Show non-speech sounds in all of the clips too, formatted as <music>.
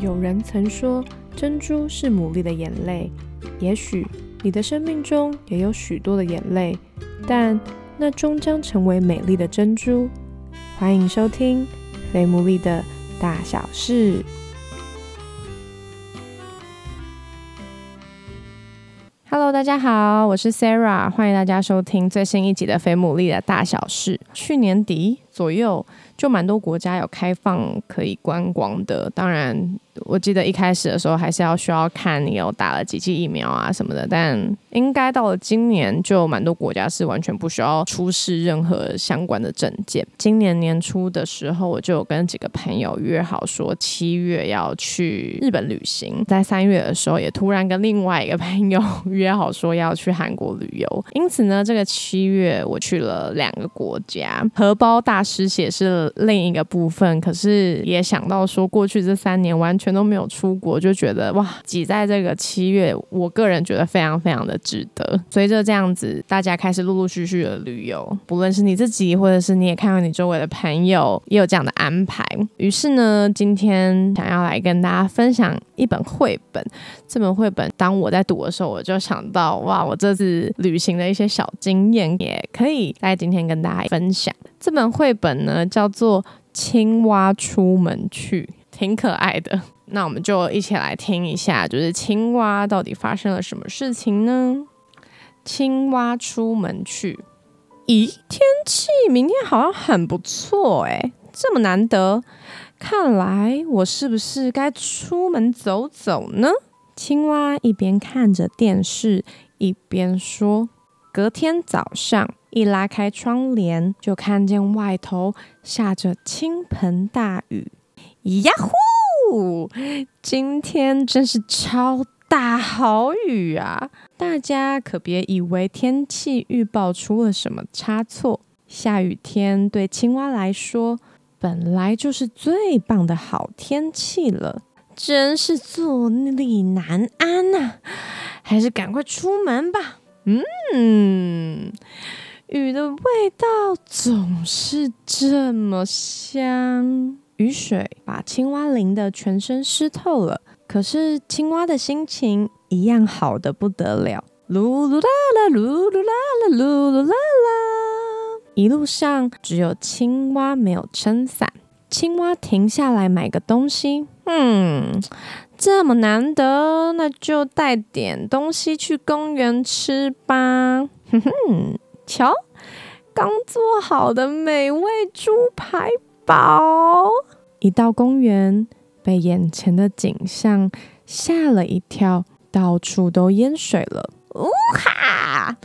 有人曾说，珍珠是牡蛎的眼泪。也许你的生命中也有许多的眼泪，但那终将成为美丽的珍珠。欢迎收听《非牡蛎的大小事》。Hello，大家好，我是 Sarah，欢迎大家收听最新一集的《非牡蛎的大小事》。去年底左右，就蛮多国家有开放可以观光的，当然。我记得一开始的时候还是要需要看你有打了几剂疫苗啊什么的，但应该到了今年就蛮多国家是完全不需要出示任何相关的证件。今年年初的时候，我就跟几个朋友约好说七月要去日本旅行，在三月的时候也突然跟另外一个朋友 <laughs> 约好说要去韩国旅游。因此呢，这个七月我去了两个国家，荷包大失血是另一个部分，可是也想到说过去这三年完全。都没有出国，就觉得哇，挤在这个七月，我个人觉得非常非常的值得。随着这样子，大家开始陆陆续续的旅游，不论是你自己，或者是你也看到你周围的朋友也有这样的安排。于是呢，今天想要来跟大家分享一本绘本。这本绘本，当我在读的时候，我就想到哇，我这次旅行的一些小经验，也可以在今天跟大家分享。这本绘本呢，叫做《青蛙出门去》，挺可爱的。<laughs> 那我们就一起来听一下，就是青蛙到底发生了什么事情呢？青蛙出门去，咦，天气明天好像很不错哎，这么难得，看来我是不是该出门走走呢？青蛙一边看着电视，一边说。隔天早上，一拉开窗帘，就看见外头下着倾盆大雨，呀呼！今天真是超大好雨啊！大家可别以为天气预报出了什么差错。下雨天对青蛙来说本来就是最棒的好天气了，真是坐立难安呐！还是赶快出门吧。嗯，雨的味道总是这么香。雨水把青蛙淋得全身湿透了，可是青蛙的心情一样好的不得了。噜噜啦啦，噜噜啦啦，噜噜啦啦。一路上只有青蛙没有撑伞。青蛙停下来买个东西，嗯，这么难得，那就带点东西去公园吃吧。哼哼，瞧，刚做好的美味猪排。堡一到公园，被眼前的景象吓了一跳，到处都淹水了。呜哈！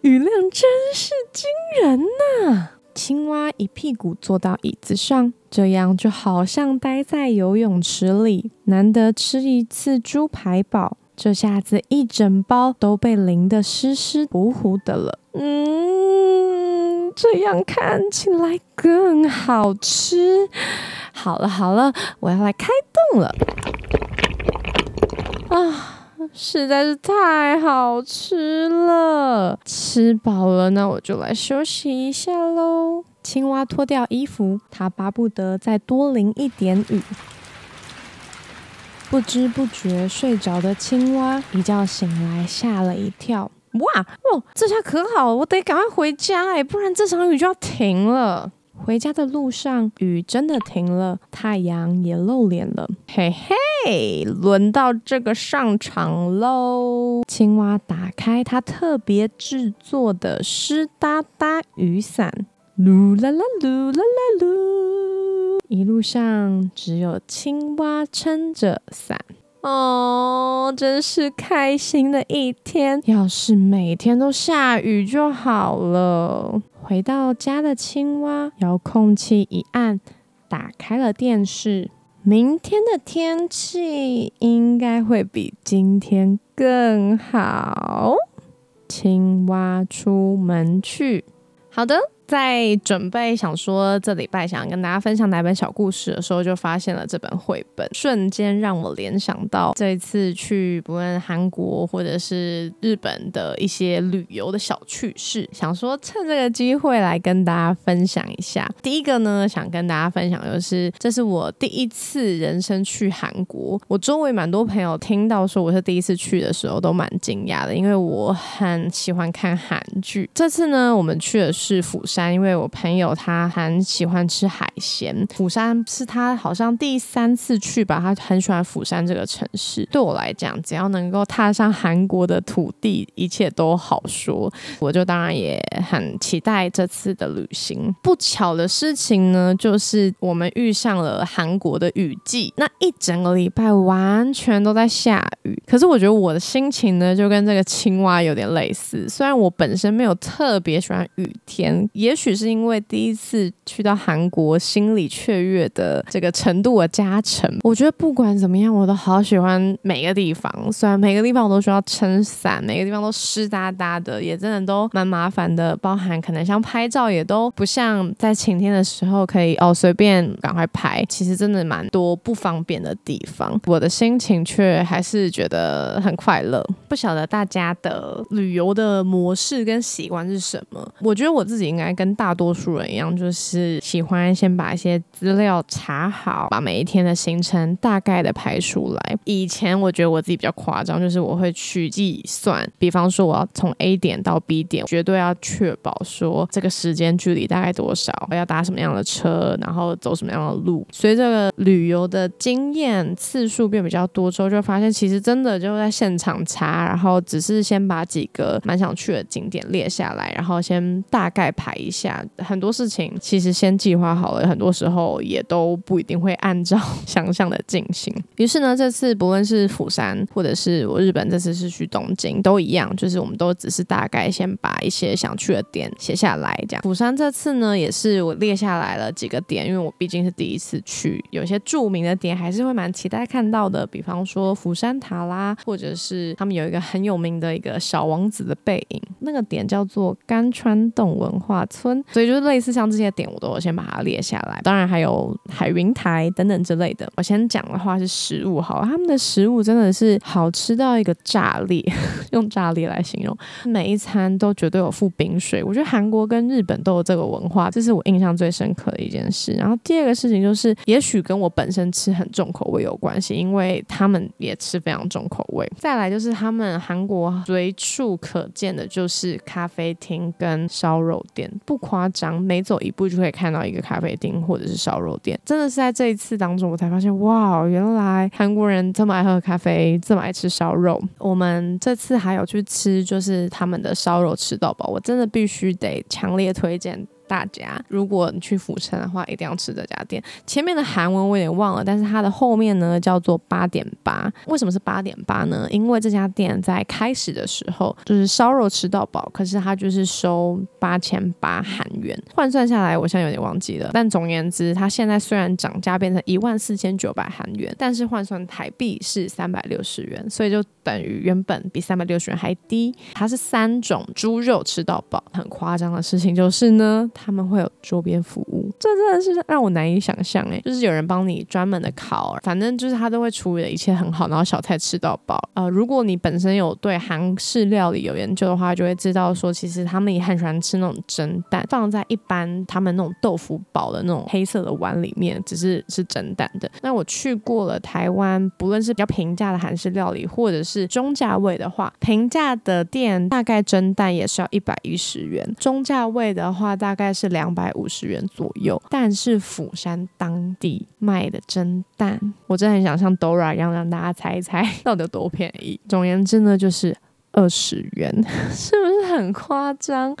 雨量真是惊人呐！青蛙一屁股坐到椅子上，这样就好像待在游泳池里。难得吃一次猪排堡，这下子一整包都被淋得湿湿糊糊的了。嗯。这样看起来更好吃。好了好了，我要来开动了。啊，<laughs> 实在是太好吃了！吃饱了，那我就来休息一下喽。青蛙脱掉衣服，它巴不得再多淋一点雨。不知不觉睡着的青蛙，一觉醒来吓了一跳。哇哦，这下可好，我得赶快回家哎，不然这场雨就要停了。回家的路上，雨真的停了，太阳也露脸了。嘿嘿，轮到这个上场喽！青蛙打开它特别制作的湿哒哒雨伞，噜啦啦噜啦啦噜，一路上只有青蛙撑着伞。哦，真是开心的一天！要是每天都下雨就好了。回到家的青蛙，遥控器一按，打开了电视。明天的天气应该会比今天更好。青蛙出门去。好的，在准备想说这礼拜想跟大家分享哪本小故事的时候，就发现了这本绘本，瞬间让我联想到这一次去不论韩国或者是日本的一些旅游的小趣事，想说趁这个机会来跟大家分享一下。第一个呢，想跟大家分享就是，这是我第一次人生去韩国。我周围蛮多朋友听到说我是第一次去的时候，都蛮惊讶的，因为我很喜欢看韩剧。这次呢，我们去的是釜山，因为我朋友他很喜欢吃海鲜。釜山是他好像第三次去吧，他很喜欢釜山这个城市。对我来讲，只要能够踏上韩国的土地，一切都好说。我就当然也很期待这次的旅行。不巧的事情呢，就是我们遇上了韩国的雨季，那一整个礼拜完全都在下雨。可是我觉得我的心情呢，就跟这个青蛙有点类似。虽然我本身没有特别喜欢雨天，也许是因为第一次去到韩国，心里雀跃的这个程度的加成。我觉得不管怎么样，我都好喜欢每个地方。虽然每个地方我都需要撑伞，每个地方都湿哒哒的，也真的都蛮麻烦的。包含可能像拍照，也都不像在晴天的时候可以哦随便赶快拍。其实真的蛮多不方便的地方。我的心情却还是觉得很快乐。不晓得大家的旅游的模式跟习惯是什么？我觉得我自己应该跟大多数人一样，就是喜欢先把一些资料查好，把每一天的行程大概的排出来。以前我觉得我自己比较夸张，就是我会去计算，比方说我要从 A 点到 B 点，绝对要确保说这个时间距离大概多少，我要搭什么样的车，然后走什么样的路。随着旅游的经验次数变比较多之后，就发现其实真的就在现场查，然后只是先把几个蛮想去的景点列下来，然后先大概排一下。很多事情其实先计划好了，很多时候也都不一定会按照 <laughs> 想象的进行。于是呢，这次不论是釜山，或者是我日本这次是去东京，都一样，就是我们都只是大概先把一些想去的点写下来。这样，釜山这次呢，也是我列下来了几个点，因为我毕竟是第一次去，有些著名的点还是会蛮期待看到的，比方说釜山塔啦，或者是他们有一个很有名的一个小王子的背影，那个点叫做甘川洞文化村，所以就是类似像这些点，我都先把它列下来。当然还有海云台等等之类的。我先讲的话是食物，好，他们的食物真的是好吃到一个炸裂，<laughs> 用炸裂来形容，每一餐都绝对有附冰水。我觉得韩国跟日本都有这个文化，这是我印象最深刻的一件事。然后第二个事情就是，也许跟我本身吃很重口味有关系，因为他们也吃非常重口味。再来就是他们韩国随处可见的就是咖啡厅跟烧肉店，不夸张，每走一步就可以看到一个咖啡厅或者是烧肉店。真的是在这一次当中，我才发现，哇，原来韩国人这么爱喝咖啡，这么爱吃烧肉。我们这次还有去吃，就是他们的烧肉吃到饱，我真的必须得强烈推荐。大家，如果你去釜山的话，一定要吃这家店。前面的韩文我有点忘了，但是它的后面呢叫做八点八。为什么是八点八呢？因为这家店在开始的时候就是烧肉吃到饱，可是它就是收八千八韩元，换算下来我现在有点忘记了。但总而言之，它现在虽然涨价变成一万四千九百韩元，但是换算台币是三百六十元，所以就等于原本比三百六十元还低。它是三种猪肉吃到饱，很夸张的事情就是呢。他们会有周边服务，这真的是让我难以想象哎！就是有人帮你专门的烤，反正就是他都会处理的一切很好，然后小菜吃到饱。呃，如果你本身有对韩式料理有研究的话，就会知道说，其实他们也很喜欢吃那种蒸蛋，放在一般他们那种豆腐煲的那种黑色的碗里面，只是是蒸蛋的。那我去过了台湾，不论是比较平价的韩式料理，或者是中价位的话，平价的店大概蒸蛋也是要一百一十元，中价位的话大概。是两百五十元左右，但是釜山当地卖的蒸蛋，我真的很想像 Dora 一样让大家猜一猜到底多便宜。总而言之呢，就是二十元，<laughs> 是不是很夸张？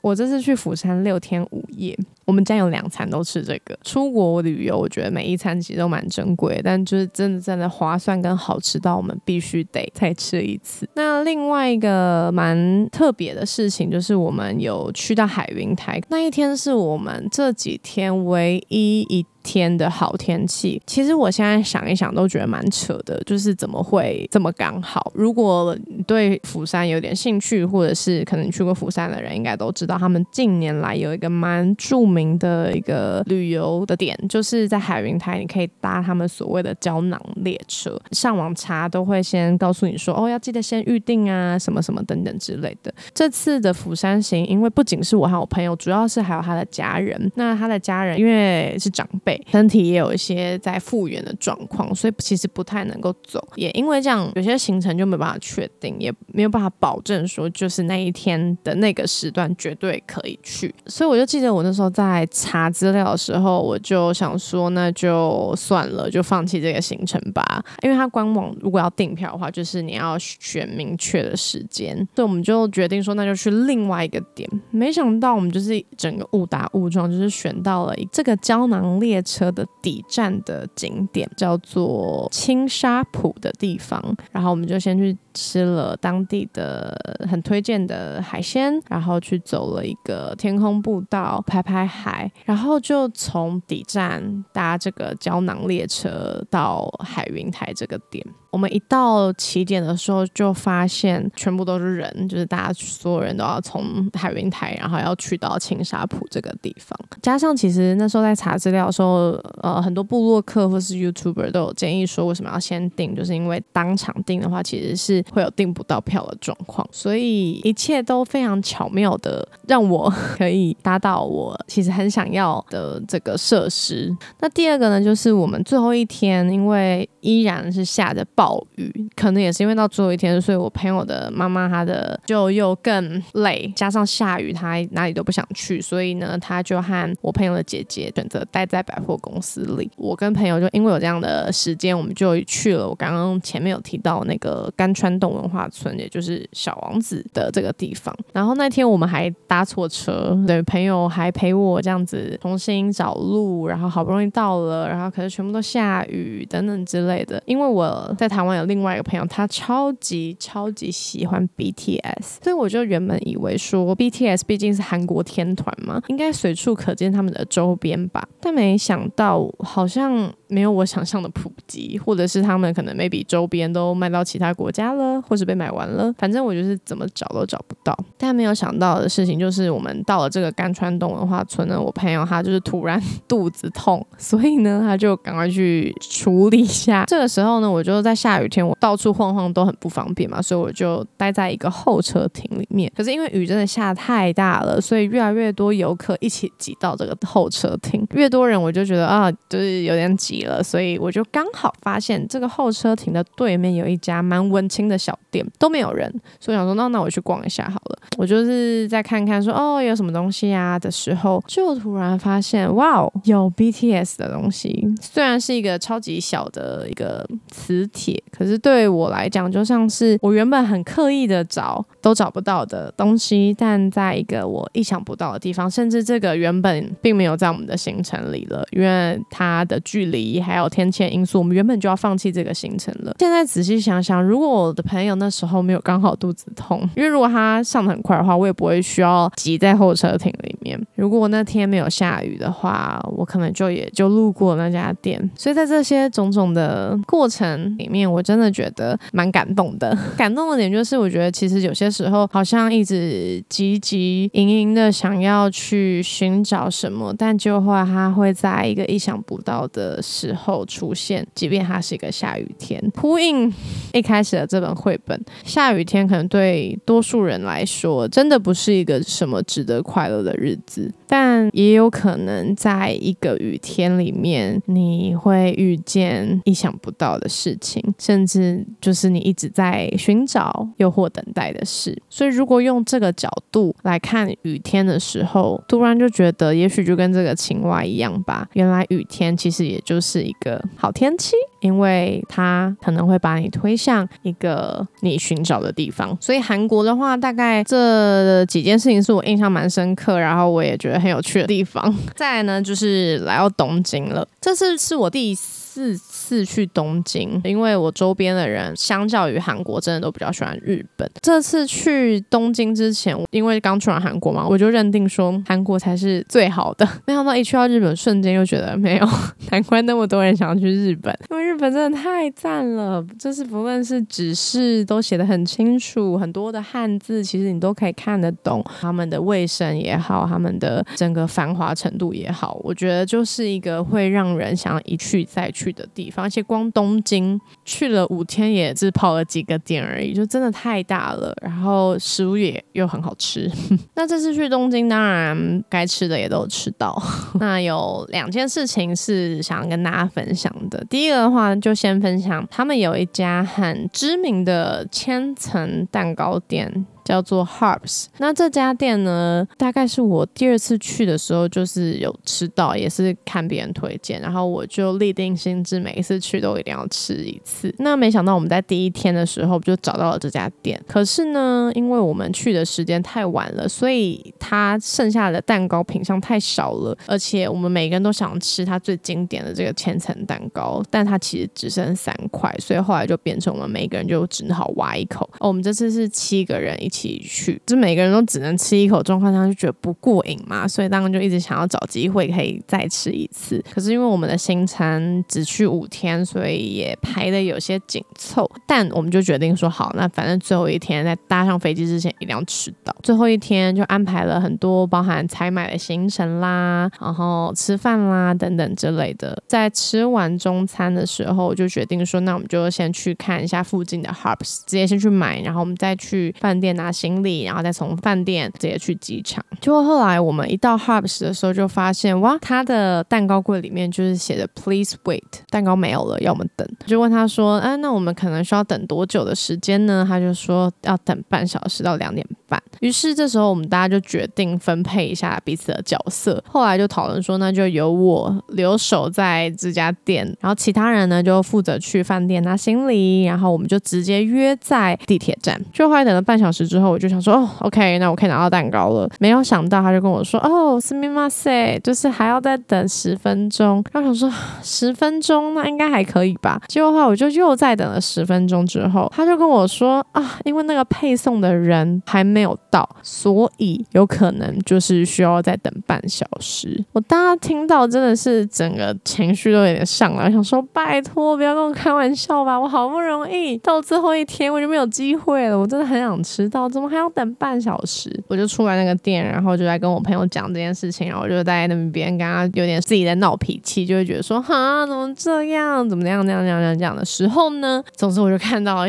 我这次去釜山六天五夜。我们家有两餐都吃这个。出国旅游，我觉得每一餐其实都蛮珍贵，但就是真的真的划算跟好吃到我们必须得再吃一次。那另外一个蛮特别的事情，就是我们有去到海云台那一天，是我们这几天唯一一。天的好天气，其实我现在想一想都觉得蛮扯的，就是怎么会这么刚好？如果对釜山有点兴趣，或者是可能去过釜山的人，应该都知道，他们近年来有一个蛮著名的一个旅游的点，就是在海云台，你可以搭他们所谓的胶囊列车。上网查都会先告诉你说，哦，要记得先预定啊，什么什么等等之类的。这次的釜山行，因为不仅是我和我朋友，主要是还有他的家人。那他的家人因为是长辈。身体也有一些在复原的状况，所以其实不太能够走。也因为这样，有些行程就没办法确定，也没有办法保证说就是那一天的那个时段绝对可以去。所以我就记得我那时候在查资料的时候，我就想说那就算了，就放弃这个行程吧。因为它官网如果要订票的话，就是你要选明确的时间。所以我们就决定说那就去另外一个点。没想到我们就是整个误打误撞，就是选到了这个胶囊列。车的底站的景点叫做青沙浦的地方，然后我们就先去吃了当地的很推荐的海鲜，然后去走了一个天空步道，拍拍海，然后就从底站搭这个胶囊列车到海云台这个点。我们一到起点的时候，就发现全部都是人，就是大家所有人都要从海云台，然后要去到青沙浦这个地方。加上其实那时候在查资料的时候，呃，很多部落客或是 YouTuber 都有建议说，为什么要先订，就是因为当场订的话，其实是会有订不到票的状况。所以一切都非常巧妙的让我可以搭到我其实很想要的这个设施。那第二个呢，就是我们最后一天，因为依然是下着。暴雨，可能也是因为到最后一天，所以我朋友的妈妈她的就又更累，加上下雨，她哪里都不想去，所以呢，她就和我朋友的姐姐选择待在百货公司里。我跟朋友就因为有这样的时间，我们就去了我刚刚前面有提到那个甘川洞文化村，也就是小王子的这个地方。然后那天我们还搭错车，对，朋友还陪我这样子重新找路，然后好不容易到了，然后可是全部都下雨等等之类的，因为我在。台湾有另外一个朋友，他超级超级喜欢 BTS，所以我就原本以为说 BTS 毕竟是韩国天团嘛，应该随处可见他们的周边吧，但没想到好像。没有我想象的普及，或者是他们可能 maybe 周边都卖到其他国家，或者被买完了。反正我就是怎么找都找不到。但没有想到的事情就是，我们到了这个甘川洞文化村呢，我朋友他就是突然 <laughs> 肚子痛，所以呢他就赶快去处理一下。这个时候呢，我就在下雨天，我到处晃晃都很不方便嘛，所以我就待在一个候车亭里面。可是因为雨真的下太大了，所以越来越多游客一起挤到这个候车亭，越多人我就觉得啊，就是有点挤。了，所以我就刚好发现这个候车亭的对面有一家蛮温的小店，都没有人，所以想说那那我去逛一下好了。我就是在看看说哦有什么东西啊的时候，就突然发现哇哦有 BTS 的东西，虽然是一个超级小的一个磁铁，可是对我来讲就像是我原本很刻意的找都找不到的东西，但在一个我意想不到的地方，甚至这个原本并没有在我们的行程里了，因为它的距离。还有天气因素，我们原本就要放弃这个行程了。现在仔细想想，如果我的朋友那时候没有刚好肚子痛，因为如果他上的很快的话，我也不会需要挤在候车亭里面。如果那天没有下雨的话，我可能就也就路过那家店。所以在这些种种的过程里面，我真的觉得蛮感动的。感动的点就是，我觉得其实有些时候好像一直汲汲营营的想要去寻找什么，但就会他会在一个意想不到的。时候出现，即便它是一个下雨天，呼应一开始的这本绘本，下雨天可能对多数人来说，真的不是一个什么值得快乐的日子。但也有可能在一个雨天里面，你会遇见意想不到的事情，甚至就是你一直在寻找又或等待的事。所以，如果用这个角度来看雨天的时候，突然就觉得，也许就跟这个青蛙一样吧。原来雨天其实也就是一个好天气。因为它可能会把你推向一个你寻找的地方。所以韩国的话，大概这几件事情是我印象蛮深刻，然后我也觉得很有趣的地方。再来呢，就是来到东京了，这次是我第四。次去东京，因为我周边的人相较于韩国，真的都比较喜欢日本。这次去东京之前，因为刚去完韩国嘛，我就认定说韩国才是最好的。没想到一去到日本，瞬间又觉得没有，<laughs> 难怪那么多人想要去日本，因为日本真的太赞了。就是不论是指示都写的很清楚，很多的汉字其实你都可以看得懂。他们的卫生也好，他们的整个繁华程度也好，我觉得就是一个会让人想要一去再去的地方。而且光东京去了五天，也只跑了几个点而已，就真的太大了。然后食物也又很好吃。<laughs> 那这次去东京，当然该吃的也都吃到。<laughs> 那有两件事情是想跟大家分享的。第一个的话，就先分享他们有一家很知名的千层蛋糕店。叫做 Harbs，那这家店呢，大概是我第二次去的时候，就是有吃到，也是看别人推荐，然后我就立定心智，每一次去都一定要吃一次。那没想到我们在第一天的时候就找到了这家店，可是呢，因为我们去的时间太晚了，所以它剩下的蛋糕品相太少了，而且我们每个人都想吃它最经典的这个千层蛋糕，但它其实只剩三块，所以后来就变成我们每个人就只好挖一口。哦，我们这次是七个人一起。起去，就每个人都只能吃一口，状况下就觉得不过瘾嘛，所以当然就一直想要找机会可以再吃一次。可是因为我们的行程只去五天，所以也排的有些紧凑。但我们就决定说好，那反正最后一天在搭上飞机之前一定要吃到。最后一天就安排了很多包含采买的行程啦，然后吃饭啦等等之类的。在吃完中餐的时候，就决定说，那我们就先去看一下附近的 Hubs，直接先去买，然后我们再去饭店拿。行李，然后再从饭店直接去机场。结果后来我们一到 Hubs 的时候，就发现哇，他的蛋糕柜里面就是写着 Please wait，蛋糕没有了，要我们等。就问他说，哎，那我们可能需要等多久的时间呢？他就说要等半小时到两点半。于是这时候我们大家就决定分配一下彼此的角色。后来就讨论说，那就由我留守在这家店，然后其他人呢就负责去饭店拿行李，然后我们就直接约在地铁站。就后来等了半小时之之后我就想说哦，OK，那我可以拿到蛋糕了。没有想到他就跟我说哦，すみません，就是还要再等十分钟。然后想说十分钟那应该还可以吧。结果的话我就又再等了十分钟之后，他就跟我说啊，因为那个配送的人还没 没有到，所以有可能就是需要再等半小时。我大家听到真的是整个情绪都有点上来，想说拜托不要跟我开玩笑吧，我好不容易到最后一天我就没有机会了，我真的很想吃到。怎么还要等半小时？我就出来那个店，然后就在跟我朋友讲这件事情，然后我就在那边跟他有点自己在闹脾气，就会觉得说哈，怎么这样，怎么样，这样，这样，这样，这样的时候呢？总之我就看到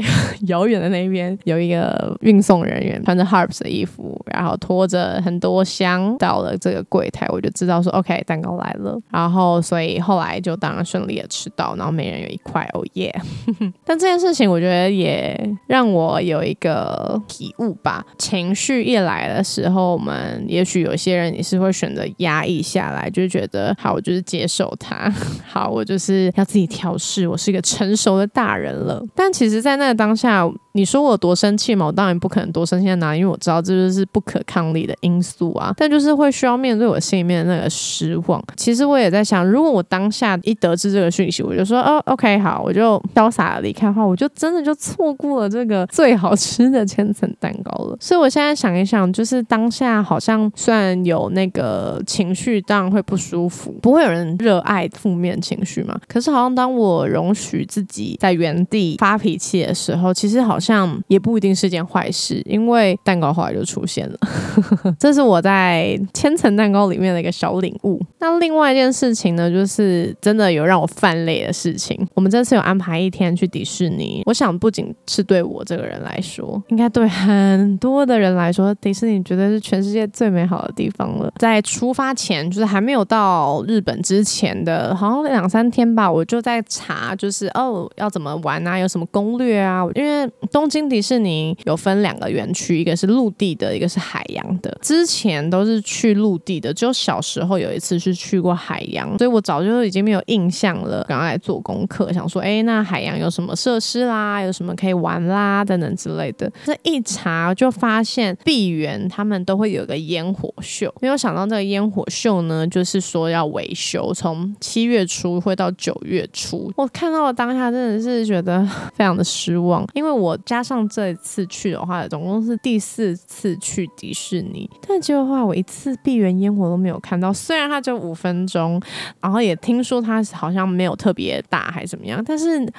遥远的那边有一个运送人员穿着 <laughs> 二的衣服，然后拖着很多箱到了这个柜台，我就知道说 OK，蛋糕来了。然后所以后来就当然顺利的吃到，然后每人有一块，哦耶！<laughs> 但这件事情我觉得也让我有一个体悟。吧，情绪一来的时候，我们也许有些人也是会选择压抑下来，就觉得好，我就是接受它，<laughs> 好，我就是要自己调试，我是一个成熟的大人了。但其实，在那个当下。你说我多生气嘛？我当然不可能多生气在哪，因为我知道这就是不可抗力的因素啊。但就是会需要面对我心里面的那个失望。其实我也在想，如果我当下一得知这个讯息，我就说哦，OK，好，我就潇洒的离开的话，我就真的就错过了这个最好吃的千层蛋糕了。所以我现在想一想，就是当下好像虽然有那个情绪，当然会不舒服，不会有人热爱负面情绪嘛。可是好像当我容许自己在原地发脾气的时候，其实好。好像也不一定是件坏事，因为蛋糕后来就出现了。<laughs> 这是我在千层蛋糕里面的一个小领悟。那另外一件事情呢，就是真的有让我犯累的事情。我们这次有安排一天去迪士尼，我想不仅是对我这个人来说，应该对很多的人来说，迪士尼绝对是全世界最美好的地方了。在出发前，就是还没有到日本之前的，好像两三天吧，我就在查，就是哦要怎么玩啊，有什么攻略啊，因为。东京迪士尼有分两个园区，一个是陆地的，一个是海洋的。之前都是去陆地的，只有小时候有一次是去过海洋，所以我早就已经没有印象了。赶快来做功课，想说，哎，那海洋有什么设施啦？有什么可以玩啦？等等之类的。这一查就发现，闭园他们都会有个烟火秀。没有想到这个烟火秀呢，就是说要维修，从七月初会到九月初。我看到了当下，真的是觉得非常的失望，因为我加上这一次去的话，总共是第四次去迪士尼，但结果话我一次闭园烟火都没有看到。虽然它就五分钟，然后也听说它好像没有特别大还是怎么样，但是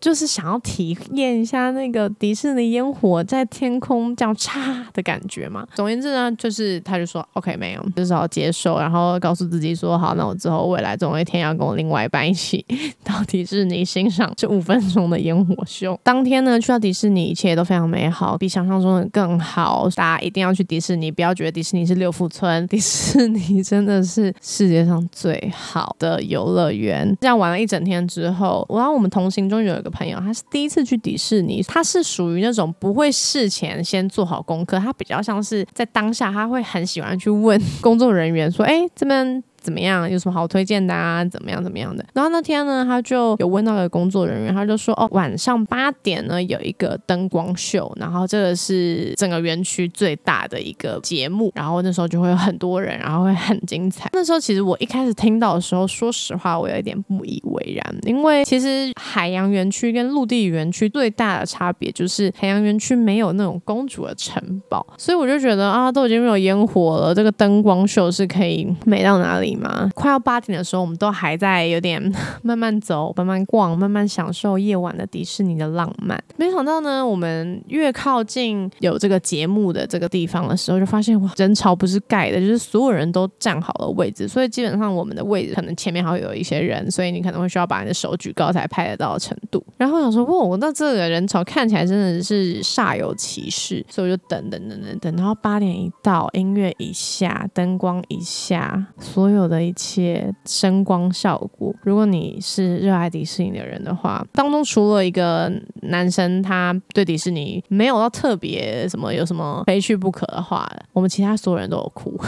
就是想要体验一下那个迪士尼烟火在天空这样嚓的感觉嘛。总而言之呢，就是他就说 OK 没有，至少接受，然后告诉自己说好，那我之后未来总有一天要跟我另外一半一起到迪士尼欣赏这五分钟的烟火秀。当天呢去到迪士尼，一切都非常美好，比想象中的更好。大家一定要去迪士尼，不要觉得迪士尼是六福村，<laughs> 迪士尼真的是世界上最好的游乐园。这样玩了一整天之后，然后我们同行中有一个朋友，他是第一次去迪士尼，他是属于那种不会事前先做好功课，他比较像是在当下，他会很喜欢去问工作人员说：“哎，这边。”怎么样？有什么好推荐的啊？怎么样？怎么样的？然后那天呢，他就有问到个工作人员，他就说：“哦，晚上八点呢有一个灯光秀，然后这个是整个园区最大的一个节目，然后那时候就会有很多人，然后会很精彩。”那时候其实我一开始听到的时候，说实话，我有一点不以为然，因为其实海洋园区跟陆地园区最大的差别就是海洋园区没有那种公主的城堡，所以我就觉得啊，都已经没有烟火了，这个灯光秀是可以美到哪里？嘛，快要八点的时候，我们都还在有点 <laughs> 慢慢走、慢慢逛、慢慢享受夜晚的迪士尼的浪漫。没想到呢，我们越靠近有这个节目的这个地方的时候，就发现哇，人潮不是盖的，就是所有人都站好了位置，所以基本上我们的位置可能前面还会有一些人，所以你可能会需要把你的手举高才拍得到的程度。然后想说，哇，那这个人潮看起来真的是煞有其事，所以我就等等等等等，然后八点一到，音乐一下，灯光一下，所有。我的一切声光效果，如果你是热爱迪士尼的人的话，当中除了一个男生他对迪士尼没有到特别什么有什么非去不可的话，我们其他所有人都有哭，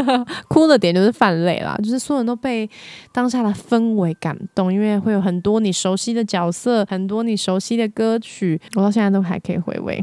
<laughs> 哭的点就是泛泪啦，就是所有人都被当下的氛围感动，因为会有很多你熟悉的角色，很多你熟悉的歌曲，我到现在都还可以回味。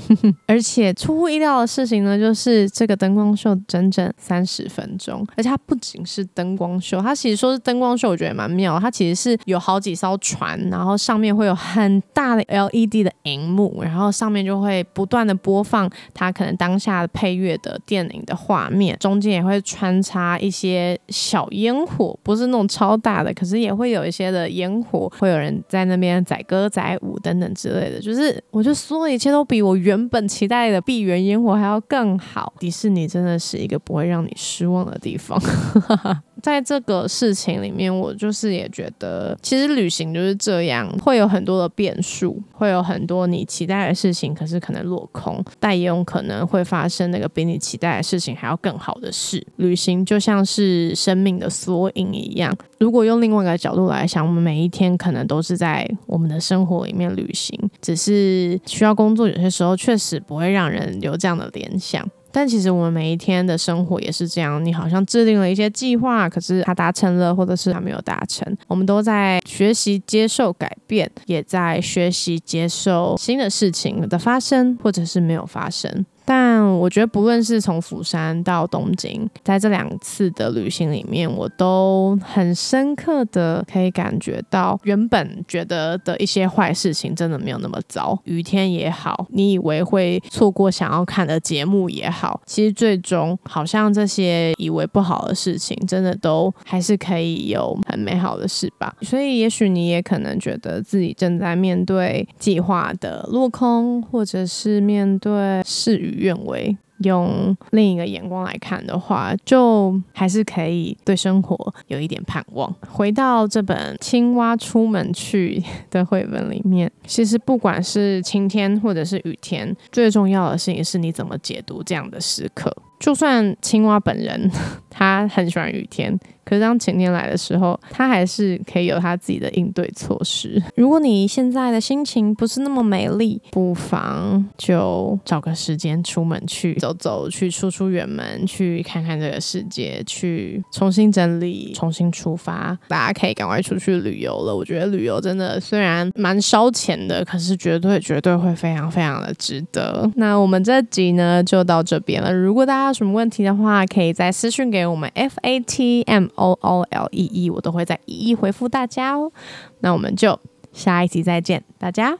<laughs> 而且出乎意料的事情呢，就是这个灯光秀整整三十分钟，而且它不仅是是灯光秀，它其实说是灯光秀，我觉得蛮妙。它其实是有好几艘船，然后上面会有很大的 LED 的荧幕，然后上面就会不断的播放它可能当下配乐的电影的画面，中间也会穿插一些小烟火，不是那种超大的，可是也会有一些的烟火，会有人在那边载歌载舞等等之类的。就是我觉得所有一切都比我原本期待的闭园烟火还要更好。迪士尼真的是一个不会让你失望的地方。<laughs> <laughs> 在这个事情里面，我就是也觉得，其实旅行就是这样，会有很多的变数，会有很多你期待的事情，可是可能落空，但也有可能会发生那个比你期待的事情还要更好的事。旅行就像是生命的缩影一样，如果用另外一个角度来想，我们每一天可能都是在我们的生活里面旅行，只是需要工作，有些时候确实不会让人有这样的联想。但其实我们每一天的生活也是这样，你好像制定了一些计划，可是它达成了，或者是它没有达成。我们都在学习接受改变，也在学习接受新的事情的发生，或者是没有发生。但我觉得，不论是从釜山到东京，在这两次的旅行里面，我都很深刻的可以感觉到，原本觉得的一些坏事情真的没有那么糟。雨天也好，你以为会错过想要看的节目也好，其实最终好像这些以为不好的事情，真的都还是可以有很美好的事吧。所以，也许你也可能觉得自己正在面对计划的落空，或者是面对事与。愿为用另一个眼光来看的话，就还是可以对生活有一点盼望。回到这本《青蛙出门去》的绘本里面，其实不管是晴天或者是雨天，最重要的事情是你怎么解读这样的时刻。就算青蛙本人他很喜欢雨天。可是当晴天来的时候，他还是可以有他自己的应对措施。如果你现在的心情不是那么美丽，不妨就找个时间出门去走走，去出出远门，去看看这个世界，去重新整理，重新出发。大家可以赶快出去旅游了。我觉得旅游真的虽然蛮烧钱的，可是绝对绝对会非常非常的值得。那我们这集呢就到这边了。如果大家有什么问题的话，可以在私讯给我我们 F A T M。O O L E E，我都会再一一回复大家哦。那我们就下一集再见，大家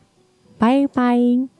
拜拜。